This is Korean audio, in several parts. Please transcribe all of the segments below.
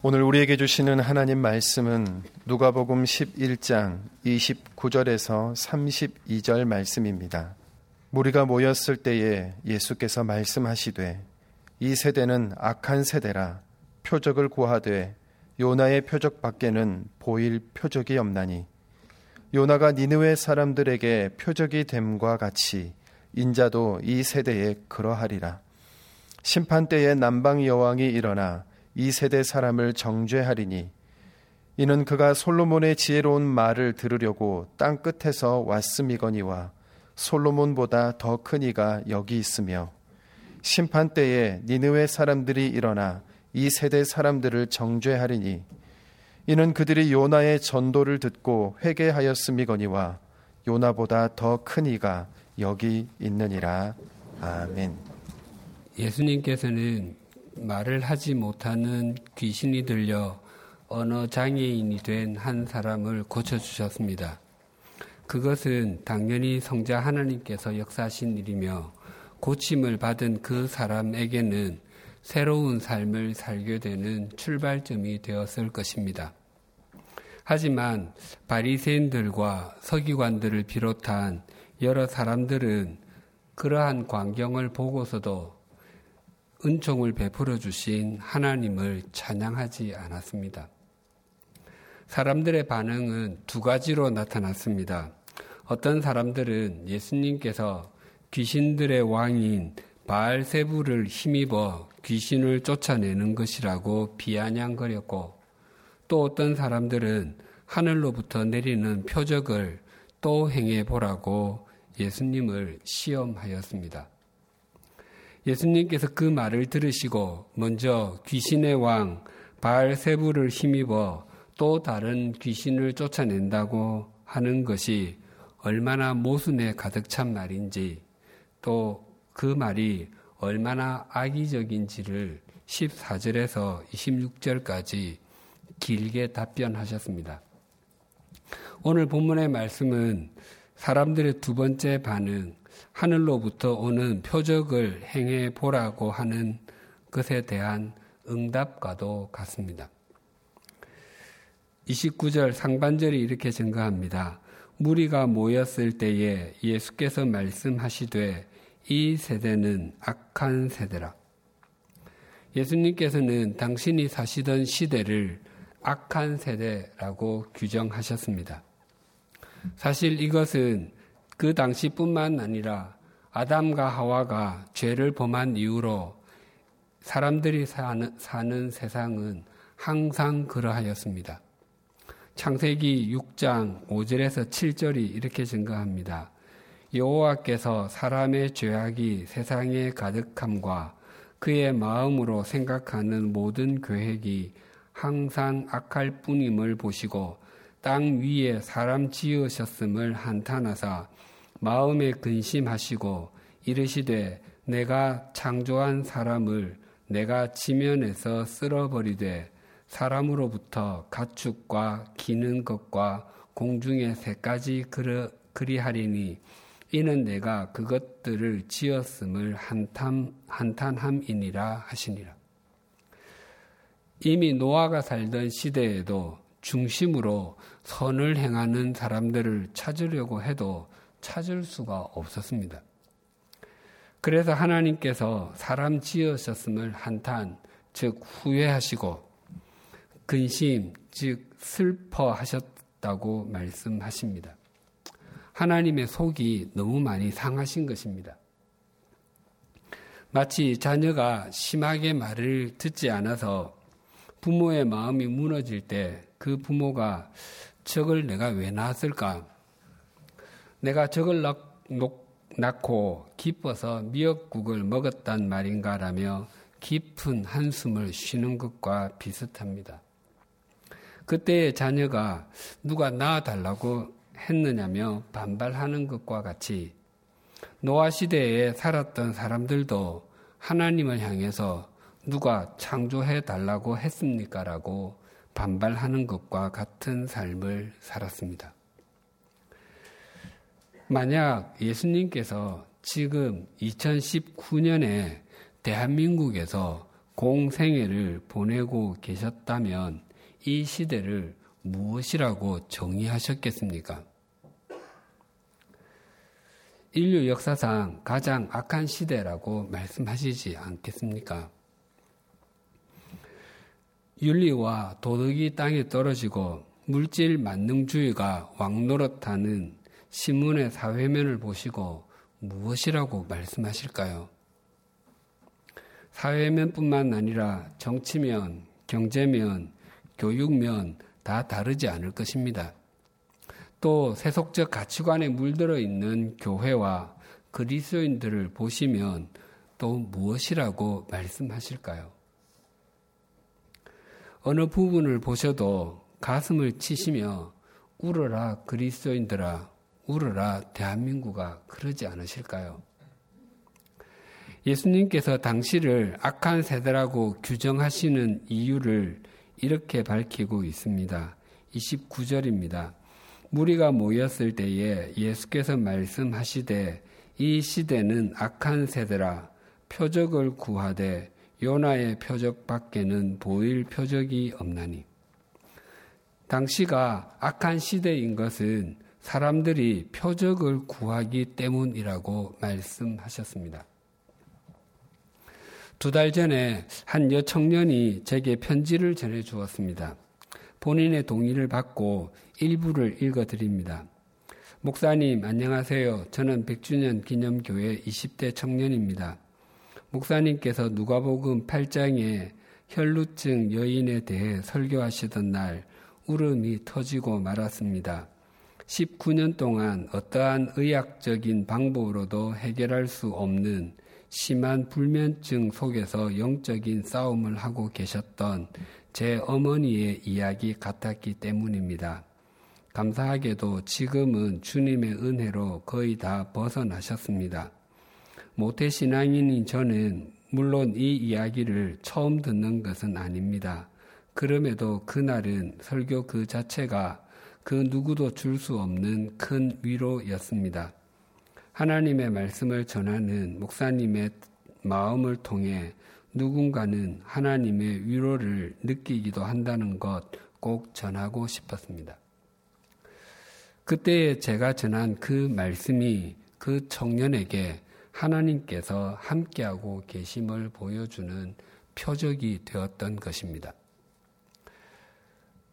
오늘 우리에게 주시는 하나님 말씀은 누가복음 11장 29절에서 32절 말씀입니다. 무리가 모였을 때에 예수께서 말씀하시되 이 세대는 악한 세대라. 표적을 구하되 요나의 표적 밖에는 보일 표적이 없나니. 요나가 니느웨 사람들에게 표적이 됨과 같이 인자도 이 세대에 그러하리라. 심판 때에 남방 여왕이 일어나 이 세대 사람을 정죄하리니 이는 그가 솔로몬의 지혜로운 말을 들으려고 땅 끝에서 왔음이거니와 솔로몬보다 더 큰 이가 여기 있으며 심판 때에 니느웨 사람들이 일어나 이 세대 사람들을 정죄하리니 이는 그들이 요나의 전도를 듣고 회개하였음이거니와 요나보다 더 큰 이가 여기 있느니라 아멘. 예수님께서는 말을 하지 못하는 귀신이 들려 언어 장애인이 된 한 사람을 고쳐주셨습니다. 그것은 당연히 성자 하나님께서 역사하신 일이며 고침을 받은 그 사람에게는 새로운 삶을 살게 되는 출발점이 되었을 것입니다. 하지만 바리새인들과 서기관들을 비롯한 여러 사람들은 그러한 광경을 보고서도 은총을 베풀어 주신 하나님을 찬양하지 않았습니다. 사람들의 반응은 두 가지로 나타났습니다. 어떤 사람들은 예수님께서 귀신들의 왕인 바알세부를 힘입어 귀신을 쫓아내는 것이라고 비아냥거렸고 또 어떤 사람들은 하늘로부터 내리는 표적을 또 행해 보라고 예수님을 시험하였습니다. 예수님께서 그 말을 들으시고 먼저 귀신의 왕 바알세부를 힘입어 또 다른 귀신을 쫓아낸다고 하는 것이 얼마나 모순에 가득 찬 말인지 또 그 말이 얼마나 악의적인지를 14절에서 26절까지 길게 답변하셨습니다. 오늘 본문의 말씀은 사람들의 두 번째 반응, 하늘로부터 오는 표적을 행해 보라고 하는 것에 대한 응답과도 같습니다. 29절 상반절이 이렇게 증가합니다. 무리가 모였을 때에 예수께서 말씀하시되 이 세대는 악한 세대라. 예수님께서는 당신이 사시던 시대를 악한 세대라고 규정하셨습니다. 사실 이것은 그 당시뿐만 아니라 아담과 하와가 죄를 범한 이후로 사람들이 사는, 사는 세상은 항상 그러하였습니다. 창세기 6장 5절에서 7절이 이렇게 증가합니다. 여호와께서 사람의 죄악이 세상에 가득함과 그의 마음으로 생각하는 모든 계획이 항상 악할 뿐임을 보시고 땅 위에 사람 지으셨음을 한탄하사 마음에 근심하시고 이르시되 내가 창조한 사람을 내가 지면에서 쓸어버리되 사람으로부터 가축과 기는 것과 공중의 새까지 그리하리니 이는 내가 그것들을 지었음을 한탄, 한탄함이니라 하시니라. 이미 노아가 살던 시대에도 중심으로 선을 행하는 사람들을 찾으려고 해도 찾을 수가 없었습니다. 그래서 하나님께서 사람 지으셨음을 한탄, 즉 후회하시고 근심, 즉 슬퍼하셨다고 말씀하십니다. 하나님의 속이 너무 많이 상하신 것입니다. 마치 자녀가 심하게 말을 듣지 않아서 부모의 마음이 무너질 때 그 부모가 저걸 내가 왜 낳았을까? 내가 저걸 낳고 기뻐서 미역국을 먹었단 말인가라며 깊은 한숨을 쉬는 것과 비슷합니다. 그때의 자녀가 누가 낳아달라고 했느냐며 반발하는 것과 같이 노아 시대에 살았던 사람들도 하나님을 향해서 누가 창조해 달라고 했습니까? 라고 반발하는 것과 같은 삶을 살았습니다. 만약 예수님께서 지금 2019년에 대한민국에서 공생애를 보내고 계셨다면 이 시대를 무엇이라고 정의하셨겠습니까? 인류 역사상 가장 악한 시대라고 말씀하시지 않겠습니까? 윤리와 도덕이 땅에 떨어지고 물질 만능주의가 왕노릇하는 신문의 사회면을 보시고 무엇이라고 말씀하실까요? 사회면뿐만 아니라 정치면, 경제면, 교육면 다 다르지 않을 것입니다. 또 세속적 가치관에 물들어 있는 교회와 그리스도인들을 보시면 또 무엇이라고 말씀하실까요? 어느 부분을 보셔도 가슴을 치시며 울어라 그리스도인들아 울어라 대한민국아 그러지 않으실까요? 예수님께서 당시를 악한 세대라고 규정하시는 이유를 이렇게 밝히고 있습니다. 29절입니다. 무리가 모였을 때에 예수께서 말씀하시되 이 시대는 악한 세대라 표적을 구하되 요나의 표적 밖에는 보일 표적이 없나니. 당시가 악한 시대인 것은 사람들이 표적을 구하기 때문이라고 말씀하셨습니다. 두 달 전에 한 여청년이 제게 편지를 전해 주었습니다. 본인의 동의를 받고 일부를 읽어 드립니다. 목사님, 안녕하세요. 저는 100주년 기념교회 20대 청년입니다. 목사님께서 누가복음 8장에 혈루증 여인에 대해 설교하시던 날 울음이 터지고 말았습니다. 19년 동안 어떠한 의학적인 방법으로도 해결할 수 없는 심한 불면증 속에서 영적인 싸움을 하고 계셨던 제 어머니의 이야기 같았기 때문입니다. 감사하게도 지금은 주님의 은혜로 거의 다 벗어나셨습니다. 모태신앙인인 저는 물론 이 이야기를 처음 듣는 것은 아닙니다. 그럼에도 그날은 설교 그 자체가 그 누구도 줄 수 없는 큰 위로였습니다. 하나님의 말씀을 전하는 목사님의 마음을 통해 누군가는 하나님의 위로를 느끼기도 한다는 것 꼭 전하고 싶었습니다. 그때에 제가 전한 그 말씀이 그 청년에게 하나님께서 함께하고 계심을 보여주는 표적이 되었던 것입니다.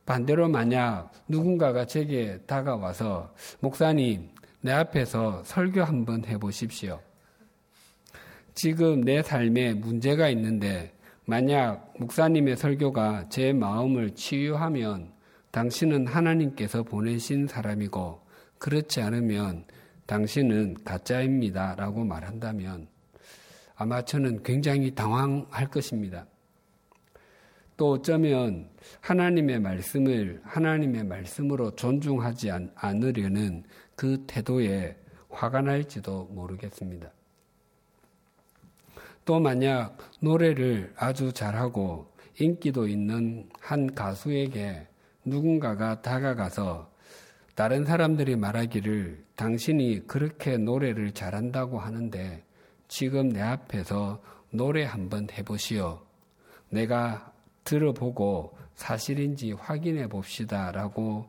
반대로 만약 누군가가 제게 다가와서 목사님, 내 앞에서 설교 한번 해보십시오. 지금 내 삶에 문제가 있는데 만약 목사님의 설교가 제 마음을 치유하면 당신은 하나님께서 보내신 사람이고 그렇지 않으면 당신은 가짜입니다. 라고 말한다면 아마 저는 굉장히 당황할 것입니다. 또 어쩌면 하나님의 말씀을 하나님의 말씀으로 존중하지 않으려는 그 태도에 화가 날지도 모르겠습니다. 또 만약 노래를 아주 잘하고 인기도 있는 한 가수에게 누군가가 다가가서 다른 사람들이 말하기를 당신이 그렇게 노래를 잘한다고 하는데 지금 내 앞에서 노래 한번 해보시오. 내가 들어보고 사실인지 확인해 봅시다 라고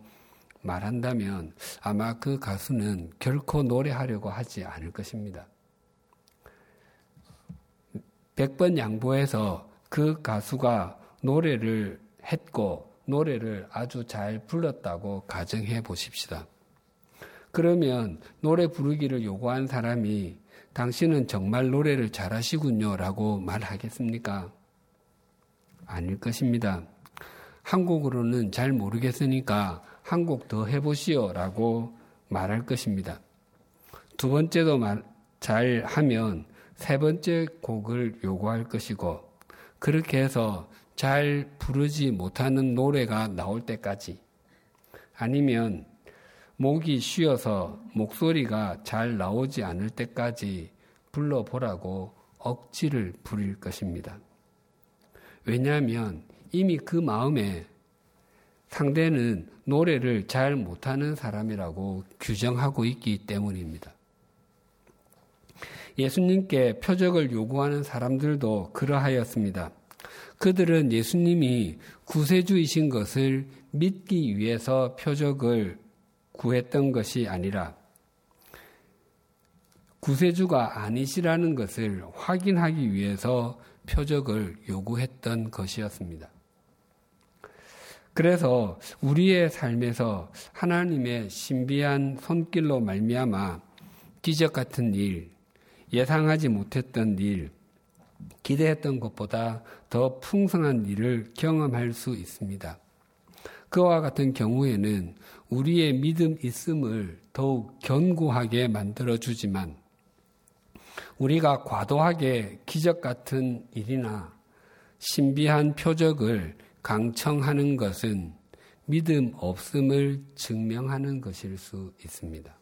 말한다면 아마 그 가수는 결코 노래하려고 하지 않을 것입니다. 100번 양보해서 그 가수가 노래를 했고 노래를 아주 잘 불렀다고 가정해 보십시다. 그러면 노래 부르기를 요구한 사람이 당신은 정말 노래를 잘하시군요 라고 말하겠습니까? 아닐 것입니다. 한국으로는 잘 모르겠으니까 한 곡 더 해보시오 라고 말할 것입니다. 두 번째도 말, 잘 하면 세 번째 곡을 요구할 것이고 그렇게 해서 잘 부르지 못하는 노래가 나올 때까지 아니면 목이 쉬어서 목소리가 잘 나오지 않을 때까지 불러보라고 억지를 부릴 것입니다. 왜냐하면 이미 그 마음에 상대는 노래를 잘 못하는 사람이라고 규정하고 있기 때문입니다. 예수님께 표적을 요구하는 사람들도 그러하였습니다. 그들은 예수님이 구세주이신 것을 믿기 위해서 표적을 구했던 것이 아니라 구세주가 아니시라는 것을 확인하기 위해서 표적을 요구했던 것이었습니다. 그래서 우리의 삶에서 하나님의 신비한 손길로 말미암아 기적 같은 일, 예상하지 못했던 일, 기대했던 것보다 더 풍성한 일을 경험할 수 있습니다. 그와 같은 경우에는 우리의 믿음 있음을 더욱 견고하게 만들어 주지만 우리가 과도하게 기적 같은 일이나 신비한 표적을 강청하는 것은 믿음 없음을 증명하는 것일 수 있습니다.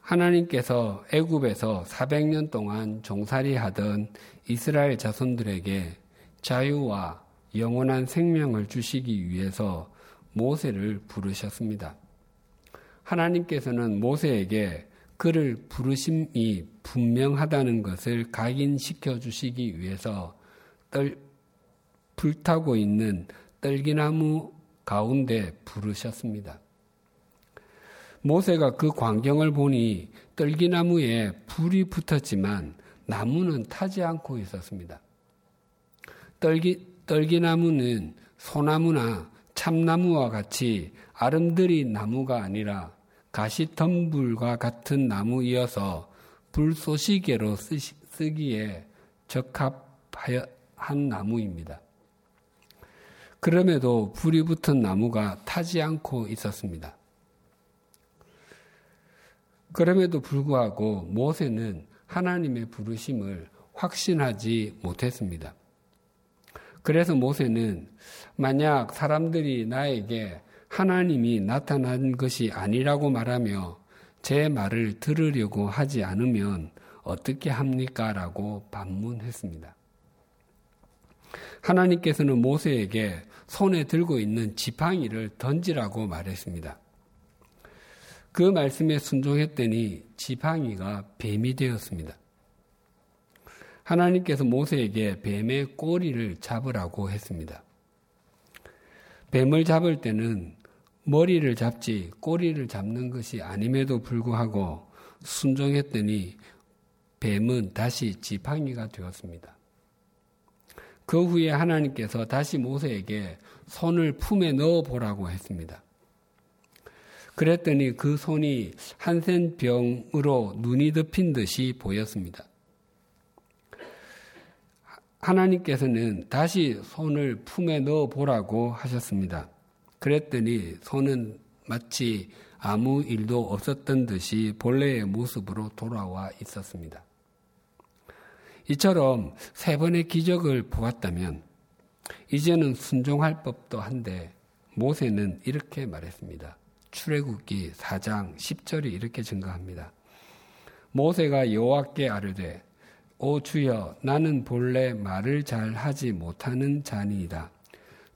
하나님께서 애굽에서 400년 동안 종살이 하던 이스라엘 자손들에게 자유와 영원한 생명을 주시기 위해서 모세를 부르셨습니다. 하나님께서는 모세에게 그를 부르심이 분명하다는 것을 각인시켜 주시기 위해서 떨, 불타고 있는 떨기나무 가운데 부르셨습니다. 모세가 그 광경을 보니 떨기나무에 불이 붙었지만 나무는 타지 않고 있었습니다. 떨기, 떨기나무는 소나무나 참나무와 같이 아름드리 나무가 아니라 가시덤불과 같은 나무이어서 불쏘시개로 쓰기에 적합한 나무입니다. 그럼에도 불이 붙은 나무가 타지 않고 있었습니다. 그럼에도 불구하고 모세는 하나님의 부르심을 확신하지 못했습니다. 그래서 모세는 만약 사람들이 나에게 하나님이 나타난 것이 아니라고 말하며 제 말을 들으려고 하지 않으면 어떻게 합니까? 라고 반문했습니다. 하나님께서는 모세에게 손에 들고 있는 지팡이를 던지라고 말했습니다. 그 말씀에 순종했더니 지팡이가 뱀이 되었습니다. 하나님께서 모세에게 뱀의 꼬리를 잡으라고 했습니다. 뱀을 잡을 때는 머리를 잡지 꼬리를 잡는 것이 아님에도 불구하고 순종했더니 뱀은 다시 지팡이가 되었습니다. 그 후에 하나님께서 다시 모세에게 손을 품에 넣어 보라고 했습니다. 그랬더니 그 손이 한센병으로 눈이 덮인 듯이 보였습니다. 하나님께서는 다시 손을 품에 넣어 보라고 하셨습니다. 그랬더니 손은 마치 아무 일도 없었던 듯이 본래의 모습으로 돌아와 있었습니다. 이처럼 세 번의 기적을 보았다면 이제는 순종할 법도 한데 모세는 이렇게 말했습니다. 출애굽기 4장 10절이 이렇게 증가합니다. 모세가 여호와께 아뢰되 오 주여 나는 본래 말을 잘 하지 못하는 자니이다.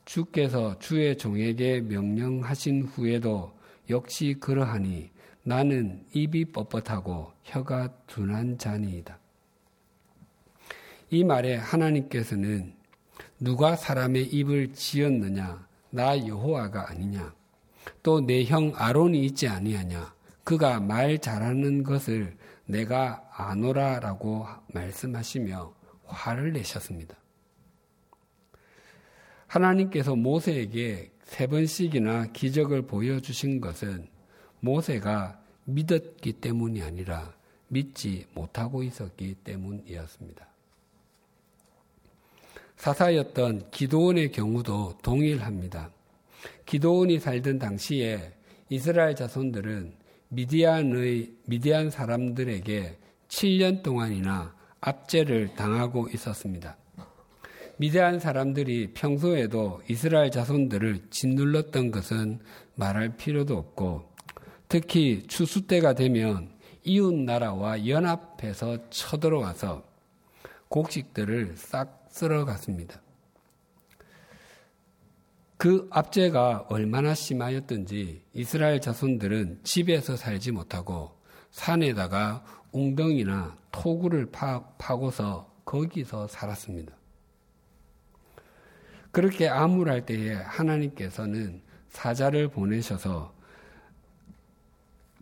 주께서 주의 종에게 명령하신 후에도 역시 그러하니 나는 입이 뻣뻣하고 혀가 둔한 자니이다. 이 말에 하나님께서는 누가 사람의 입을 지었느냐? 나 여호와가 아니냐? 또 내 형 아론이 있지 아니하냐? 그가 말 잘하는 것을 내가 아노라라고 말씀하시며 화를 내셨습니다. 하나님께서 모세에게 세 번씩이나 기적을 보여주신 것은 모세가 믿었기 때문이 아니라 믿지 못하고 있었기 때문이었습니다. 사사였던 기도원의 경우도 동일합니다. 기도원이 살던 당시에 이스라엘 자손들은 미디안의 미디안 사람들에게 7년 동안이나 압제를 당하고 있었습니다. 미대한 사람들이 평소에도 이스라엘 자손들을 짓눌렀던 것은 말할 필요도 없고 특히 추수 때가 되면 이웃 나라와 연합해서 쳐들어와서 곡식들을 싹 쓸어갔습니다. 그 압제가 얼마나 심하였던지 이스라엘 자손들은 집에서 살지 못하고 산에다가 웅덩이나 토구를 파, 파고서 거기서 살았습니다. 그렇게 암울할 때에 하나님께서는 사자를 보내셔서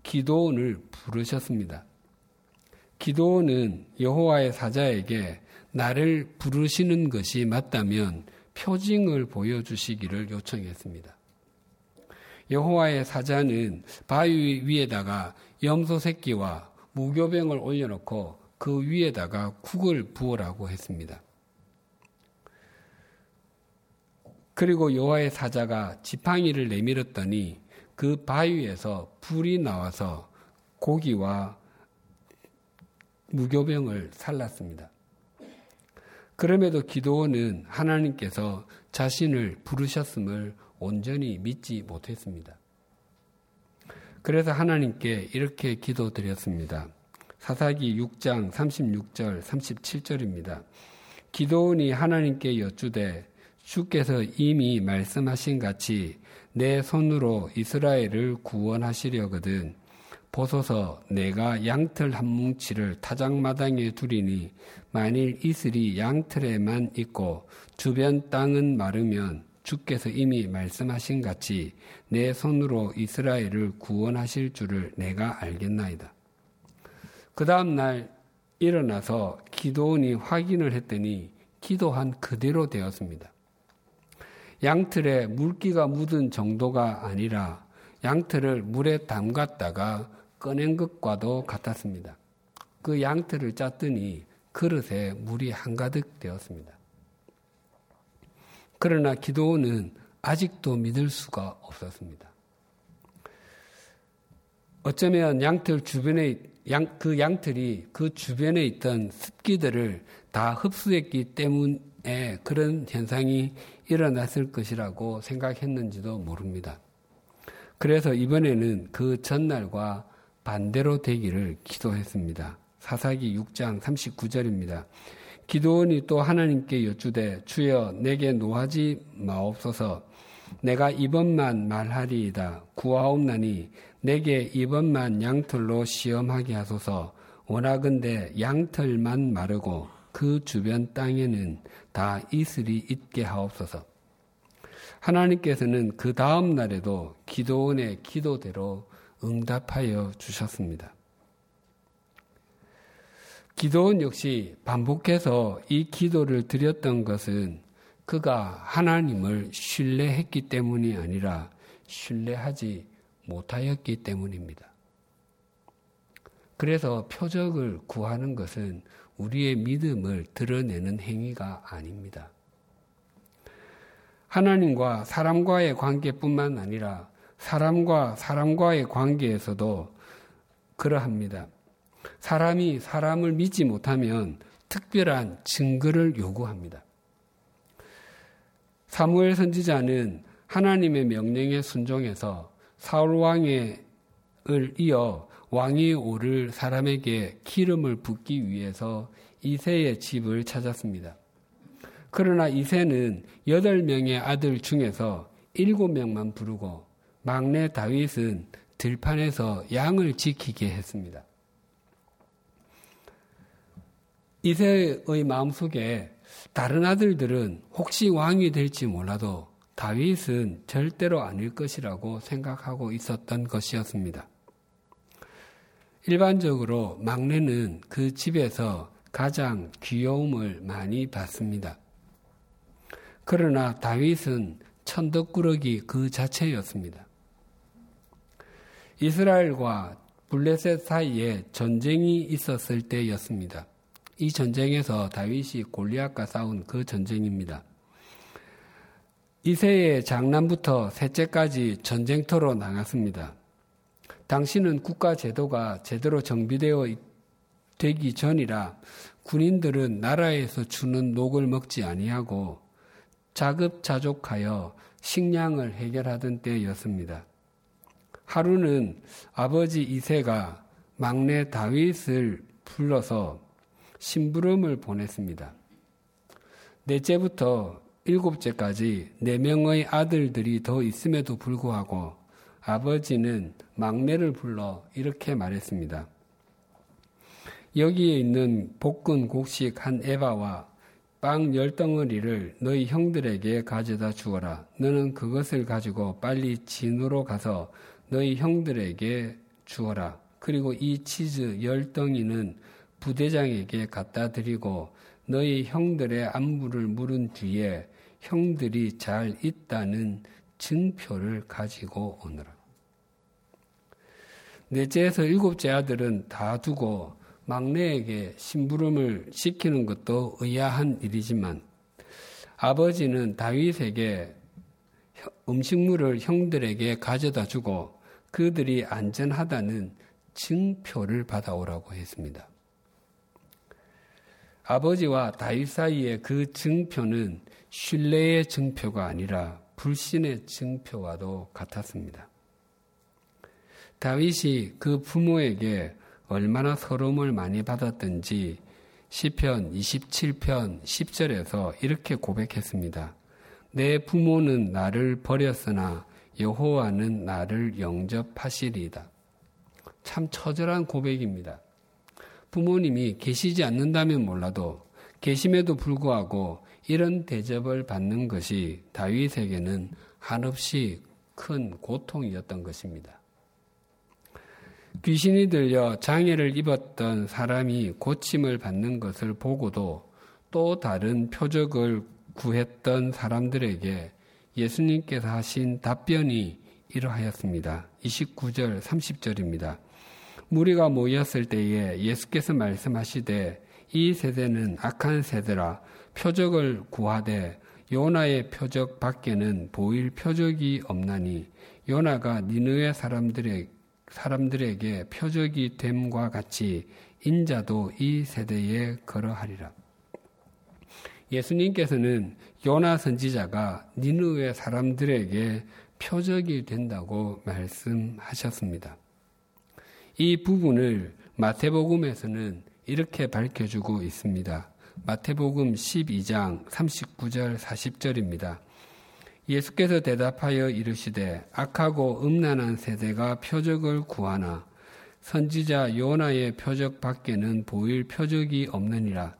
기도원을 부르셨습니다. 기도원은 여호와의 사자에게 나를 부르시는 것이 맞다면 표징을 보여주시기를 요청했습니다. 여호와의 사자는 바위 위에다가 염소 새끼와 무교병을 올려놓고 그 위에다가 국을 부으라고 했습니다. 그리고 여호와의 사자가 지팡이를 내밀었더니 그 바위에서 불이 나와서 고기와 무교병을 살랐습니다. 그럼에도 기도원은 하나님께서 자신을 부르셨음을 온전히 믿지 못했습니다. 그래서 하나님께 이렇게 기도드렸습니다. 사사기 6장 36절 37절입니다. 기도원이 하나님께 여쭈되 주께서 이미 말씀하신 같이 내 손으로 이스라엘을 구원하시려거든 보소서 내가 양털 한 뭉치를 타작마당에 두리니 만일 이슬이 양털에만 있고 주변 땅은 마르면 주께서 이미 말씀하신 같이 내 손으로 이스라엘을 구원하실 줄을 내가 알겠나이다. 그 다음 날 일어나서 기도원이 확인을 했더니 기도한 그대로 되었습니다. 양틀에 물기가 묻은 정도가 아니라 양틀을 물에 담갔다가 꺼낸 것과도 같았습니다. 그 양틀을 짰더니 그릇에 물이 한가득 되었습니다. 그러나 기도원은 아직도 믿을 수가 없었습니다. 어쩌면 양틀 주변에 양, 그 양틀이 그 주변에 있던 습기들을 다 흡수했기 때문에 그런 현상이 일어났을 것이라고 생각했는지도 모릅니다. 그래서 이번에는 그 전날과 반대로 되기를 기도했습니다. 사사기 6장 39절입니다. 기도원이 또 하나님께 여쭈되 주여 내게 노하지 마옵소서 내가 이번만 말하리이다 구하옵나니 내게 이번만 양털로 시험하게 하소서 원하건대 양털만 마르고 그 주변 땅에는 다 이슬이 있게 하옵소서 하나님께서는 그 다음 날에도 기도원의 기도대로 응답하여 주셨습니다. 기도원 역시 반복해서 이 기도를 드렸던 것은 그가 하나님을 신뢰했기 때문이 아니라 신뢰하지 못하였기 때문입니다. 그래서 표적을 구하는 것은 우리의 믿음을 드러내는 행위가 아닙니다. 하나님과 사람과의 관계뿐만 아니라 사람과 사람과의 관계에서도 그러합니다. 사람이 사람을 믿지 못하면 특별한 증거를 요구합니다. 사무엘 선지자는 하나님의 명령에 순종해서 사울 왕을 이어 왕이 오를 사람에게 기름을 붓기 위해서 이세의 집을 찾았습니다. 그러나 이세는 여덟 명의 아들 중에서 일곱 명만 부르고 막내 다윗은 들판에서 양을 지키게 했습니다. 이세의 마음속에 다른 아들들은 혹시 왕이 될지 몰라도 다윗은 절대로 아닐 것이라고 생각하고 있었던 것이었습니다. 일반적으로 막내는 그 집에서 가장 귀여움을 많이 받습니다. 그러나 다윗은 천덕꾸러기 그 자체였습니다. 이스라엘과 블레셋 사이에 전쟁이 있었을 때였습니다. 이 전쟁에서 다윗이 골리앗과 싸운 그 전쟁입니다. 이세의 장남부터 셋째까지 전쟁터로 나갔습니다. 당시는 국가 제도가 제대로 정비되어 되기 전이라 군인들은 나라에서 주는 녹을 먹지 아니하고 자급자족하여 식량을 해결하던 때였습니다. 하루는 아버지 이세가 막내 다윗을 불러서 심부름을 보냈습니다. 넷째부터 일곱째까지 네 명의 아들들이 더 있음에도 불구하고 아버지는 막내를 불러 이렇게 말했습니다. 여기에 있는 볶은 곡식 한 에바와 빵 열 덩어리를 너희 형들에게 가져다 주어라. 너는 그것을 가지고 빨리 진으로 가서 너희 형들에게 주어라. 그리고 이 치즈 열 덩이는 부대장에게 갖다 드리고 너희 형들의 안부를 물은 뒤에 형들이 잘 있다는 증표를 가지고 오너라. 넷째에서 일곱째 아들은 다 두고 막내에게 심부름을 시키는 것도 의아한 일이지만 아버지는 다윗에게 음식물을 형들에게 가져다 주고 그들이 안전하다는 증표를 받아오라고 했습니다. 아버지와 다윗 사이의 그 증표는 신뢰의 증표가 아니라 불신의 증표와도 같았습니다. 다윗이 그 부모에게 얼마나 서러움을 많이 받았던지 시편 27편 10절에서 이렇게 고백했습니다. 내 부모는 나를 버렸으나 여호와는 나를 영접하시리이다. 참 처절한 고백입니다. 부모님이 계시지 않는다면 몰라도 계심에도 불구하고 이런 대접을 받는 것이 다윗에게는 한없이 큰 고통이었던 것입니다. 귀신이 들려 장애를 입었던 사람이 고침을 받는 것을 보고도 또 다른 표적을 구했던 사람들에게 예수님께서 하신 답변이 이러하였습니다. 29절, 30절입니다. 무리가 모였을 때에 예수께서 말씀하시되 이 세대는 악한 세대라 표적을 구하되 요나의 표적 밖에는 보일 표적이 없나니 요나가 니느의 사람들의 사람들에게 표적이 됨과 같이 인자도 이 세대에 걸어하리라. 예수님께서는 요나 선지자가 니느의 사람들에게 표적이 된다고 말씀하셨습니다. 이 부분을 마태복음에서는 이렇게 밝혀주고 있습니다. 마태복음 12장 39절 40절입니다. 예수께서 대답하여 이르시되 악하고 음란한 세대가 표적을 구하나 선지자 요나의 표적 밖에는 보일 표적이 없느니라.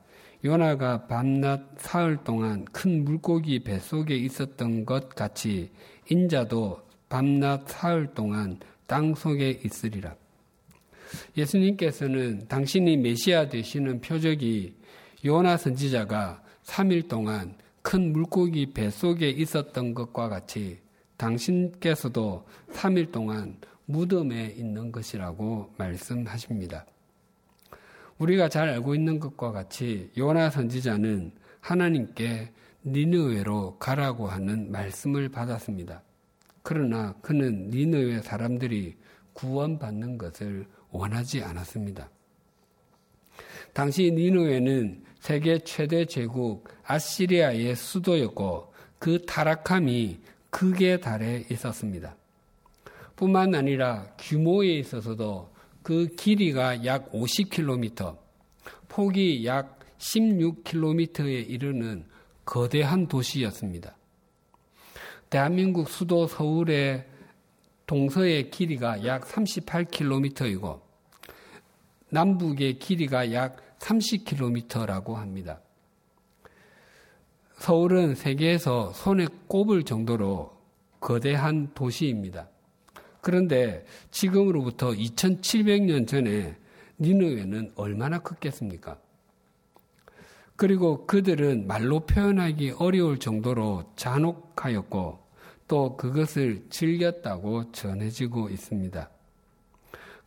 요나가 밤낮 사흘 동안 큰 물고기 뱃속에 있었던 것 같이 인자도 밤낮 사흘 동안 땅 속에 있으리라. 예수님께서는 당신이 메시아 되시는 표적이 요나 선지자가 3일 동안 큰 물고기 뱃속에 있었던 것과 같이 당신께서도 3일 동안 무덤에 있는 것이라고 말씀하십니다. 우리가 잘 알고 있는 것과 같이 요나 선지자는 하나님께 니느웨로 가라고 하는 말씀을 받았습니다. 그러나 그는 니느웨 사람들이 구원받는 것을 원하지 않았습니다. 당시 니누에는 세계 최대 제국 아시리아의 수도였고 그 타락함이 극에 달해 있었습니다. 뿐만 아니라 규모에 있어서도 그 길이가 약 50km, 폭이 약 16km에 이르는 거대한 도시였습니다. 대한민국 수도 서울의 동서의 길이가 약 38km이고 남북의 길이가 약 30km라고 합니다. 서울은 세계에서 손에 꼽을 정도로 거대한 도시입니다. 그런데 지금으로부터 2700년 전에 니느웨는 얼마나 컸겠습니까? 그리고 그들은 말로 표현하기 어려울 정도로 잔혹하였고 또 그것을 즐겼다고 전해지고 있습니다.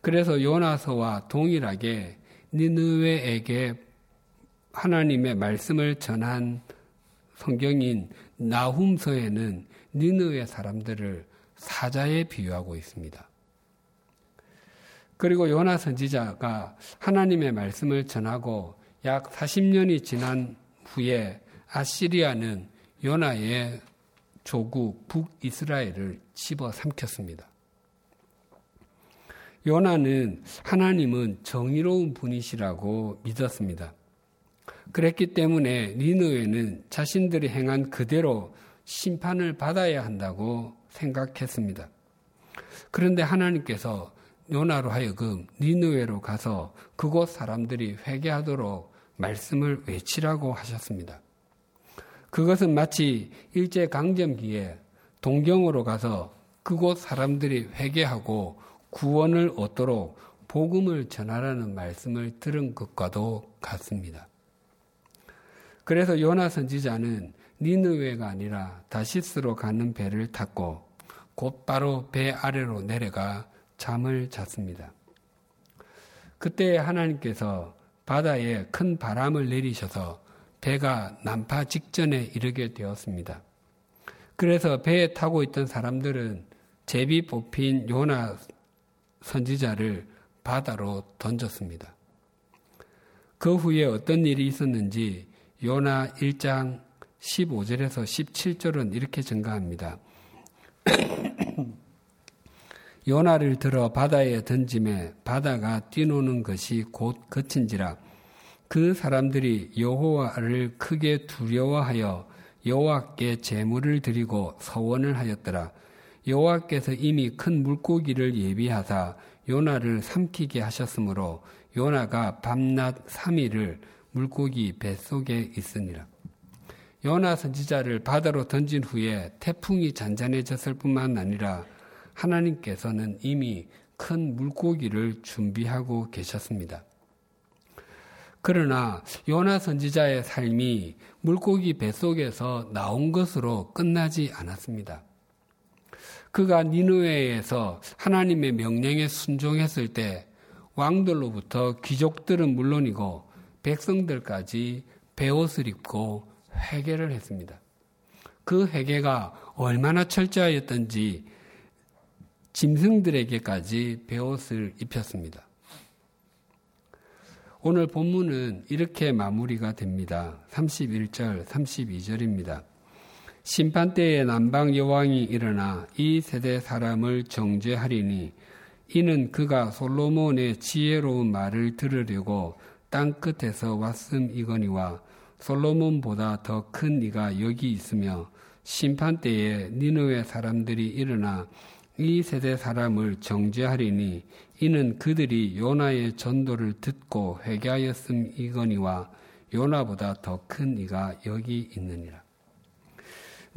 그래서 요나서와 동일하게 니느웨에게 하나님의 말씀을 전한 성경인 나훔서에는 니느웨 사람들을 사자에 비유하고 있습니다. 그리고 요나 선지자가 하나님의 말씀을 전하고 약 40년이 지난 후에 아시리아는 요나의 조국 북이스라엘을 집어 삼켰습니다. 요나는 하나님은 정의로운 분이시라고 믿었습니다. 그랬기 때문에 니느웨는 자신들이 행한 그대로 심판을 받아야 한다고 생각했습니다. 그런데 하나님께서 요나로 하여금 니느웨로 가서 그곳 사람들이 회개하도록 말씀을 외치라고 하셨습니다. 그것은 마치 일제 강점기에 동경으로 가서 그곳 사람들이 회개하고 구원을 얻도록 복음을 전하라는 말씀을 들은 것과도 같습니다. 그래서 요나 선지자는 니느웨가 아니라 다시스로 가는 배를 탔고 곧바로 배 아래로 내려가 잠을 잤습니다. 그때 하나님께서 바다에 큰 바람을 내리셔서 배가 난파 직전에 이르게 되었습니다. 그래서 배에 타고 있던 사람들은 제비 뽑힌 요나 선지자를 바다로 던졌습니다. 그 후에 어떤 일이 있었는지 요나 1장 15절에서 17절은 이렇게 증가합니다. 요나를 들어 바다에 던짐에 바다가 뛰노는 것이 곧 그친지라 그 사람들이 여호와를 크게 두려워하여 여호와께 제물을 드리고 서원을 하였더라. 여호와께서 이미 큰 물고기를 예비하사 요나를 삼키게 하셨으므로 요나가 밤낮 3일을 물고기 뱃속에 있으니라. 요나 선지자를 바다로 던진 후에 태풍이 잔잔해졌을 뿐만 아니라 하나님께서는 이미 큰 물고기를 준비하고 계셨습니다. 그러나 요나 선지자의 삶이 물고기 뱃속에서 나온 것으로 끝나지 않았습니다. 그가 니누에에서 하나님의 명령에 순종했을 때 왕들로부터 귀족들은 물론이고 백성들까지 베옷을 입고 회개를 했습니다. 그 회개가 얼마나 철저하였던지 짐승들에게까지 베옷을 입혔습니다. 오늘 본문은 이렇게 마무리가 됩니다. 31절, 32절입니다. 심판 때에 남방 여왕이 일어나 이 세대 사람을 정죄하리니 이는 그가 솔로몬의 지혜로운 말을 들으려고 땅 끝에서 왔음 이거니와 솔로몬보다 더 큰 이가 여기 있으며 심판 때에 니느웨 사람들이 일어나 이 세대 사람을 정죄하리니 이는 그들이 요나의 전도를 듣고 회개하였음 이거니와 요나보다 더 큰 이가 여기 있느니라.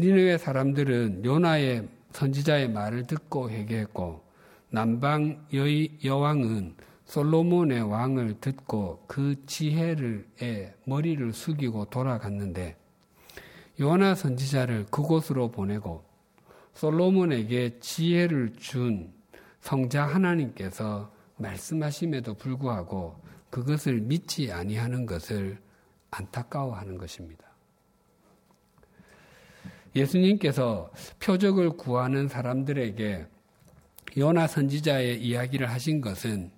니느웨 사람들은 요나의 선지자의 말을 듣고 회개했고 남방 여왕은 솔로몬의 왕을 듣고 그 지혜를 에 머리를 숙이고 돌아갔는데 요나 선지자를 그곳으로 보내고 솔로몬에게 지혜를 준 성자 하나님께서 말씀하심에도 불구하고 그것을 믿지 아니하는 것을 안타까워하는 것입니다. 예수님께서 표적을 구하는 사람들에게 요나 선지자의 이야기를 하신 것은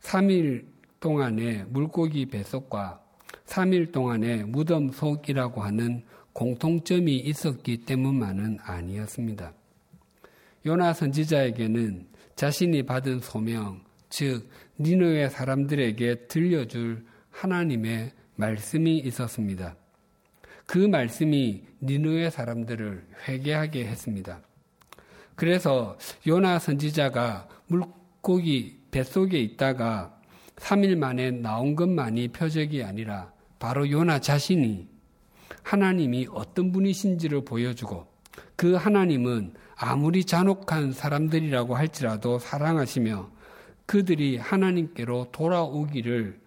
3일 동안의 물고기 배속과 3일 동안의 무덤 속이라고 하는 공통점이 있었기 때문만은 아니었습니다. 요나 선지자에게는 자신이 받은 소명, 즉 니느의 사람들에게 들려줄 하나님의 말씀이 있었습니다. 그 말씀이 니느의 사람들을 회개하게 했습니다. 그래서 요나 선지자가 물고기 뱃속에 있다가 3일 만에 나온 것만이 표적이 아니라 바로 요나 자신이 하나님이 어떤 분이신지를 보여주고 그 하나님은 아무리 잔혹한 사람들이라고 할지라도 사랑하시며 그들이 하나님께로 돌아오기를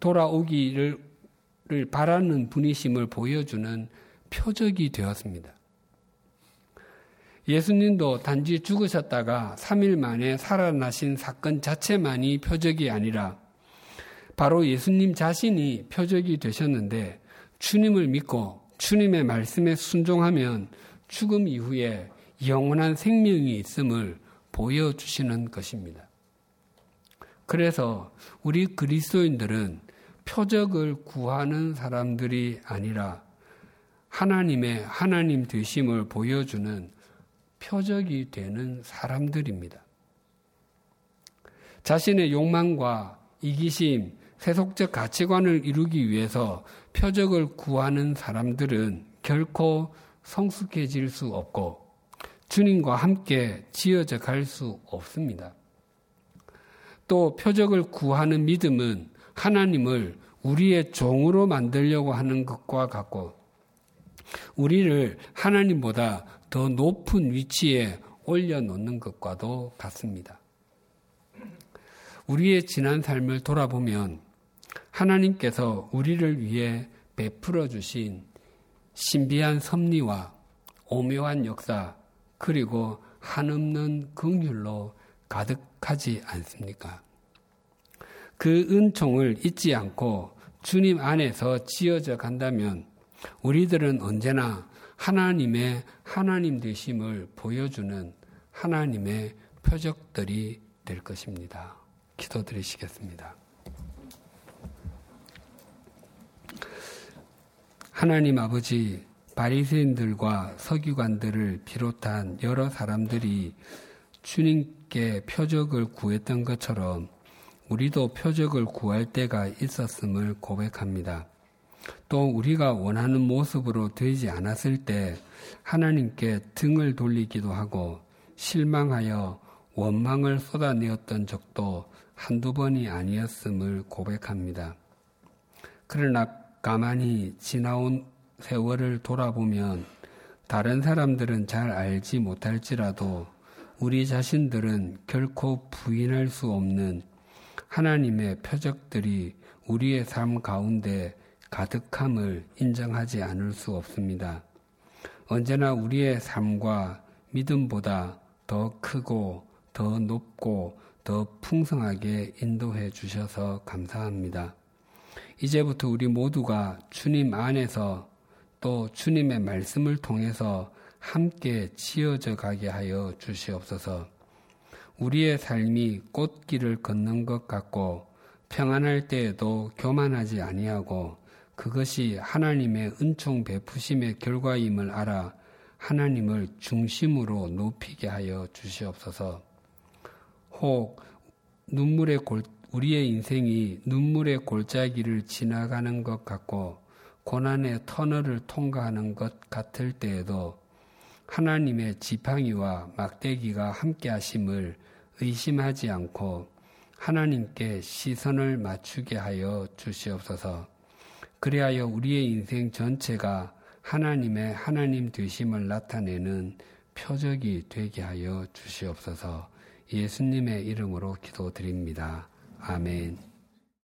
돌아오기 를 바라는 분이심을 보여주는 표적이 되었습니다. 예수님도 단지 죽으셨다가 3일 만에 살아나신 사건 자체만이 표적이 아니라 바로 예수님 자신이 표적이 되셨는데 주님을 믿고 주님의 말씀에 순종하면 죽음 이후에 영원한 생명이 있음을 보여주시는 것입니다. 그래서 우리 그리스도인들은 표적을 구하는 사람들이 아니라 하나님의 하나님 되심을 보여주는 표적이 되는 사람들입니다. 자신의 욕망과 이기심, 세속적 가치관을 이루기 위해서 표적을 구하는 사람들은 결코 성숙해질 수 없고 주님과 함께 지어져 갈 수 없습니다. 또 표적을 구하는 믿음은 하나님을 우리의 종으로 만들려고 하는 것과 같고 우리를 하나님보다 더 높은 위치에 올려놓는 것과도 같습니다. 우리의 지난 삶을 돌아보면 하나님께서 우리를 위해 베풀어 주신 신비한 섭리와 오묘한 역사 그리고 한없는 긍휼로 가득하지 않습니까? 그 은총을 잊지 않고 주님 안에서 지어져 간다면 우리들은 언제나 하나님의 하나님 되심을 보여주는 하나님의 표적들이 될 것입니다. 기도드리시겠습니다. 하나님 아버지 바리새인들과 서기관들을 비롯한 여러 사람들이 주님께 표적을 구했던 것처럼 우리도 표적을 구할 때가 있었음을 고백합니다. 또 우리가 원하는 모습으로 되지 않았을 때 하나님께 등을 돌리기도 하고 실망하여 원망을 쏟아내었던 적도 한두 번이 아니었음을 고백합니다. 그러나 가만히 지나온 세월을 돌아보면 다른 사람들은 잘 알지 못할지라도 우리 자신들은 결코 부인할 수 없는 하나님의 표적들이 우리의 삶 가운데 가득함을 인정하지 않을 수 없습니다. 언제나 우리의 삶과 믿음보다 더 크고 더 높고 더 풍성하게 인도해 주셔서 감사합니다. 이제부터 우리 모두가 주님 안에서 또 주님의 말씀을 통해서 함께 지어져 가게 하여 주시옵소서. 우리의 삶이 꽃길을 걷는 것 같고 평안할 때에도 교만하지 아니하고 그것이 하나님의 은총 베푸심의 결과임을 알아 하나님을 중심으로 높이게 하여 주시옵소서. 혹 눈물의 골, 우리의 인생이 눈물의 골짜기를 지나가는 것 같고 고난의 터널을 통과하는 것 같을 때에도 하나님의 지팡이와 막대기가 함께 하심을 의심하지 않고 하나님께 시선을 맞추게 하여 주시옵소서. 그리하여 우리의 인생 전체가 하나님의 하나님 되심을 나타내는 표적이 되게 하여 주시옵소서. 예수님의 이름으로 기도드립니다. 아멘.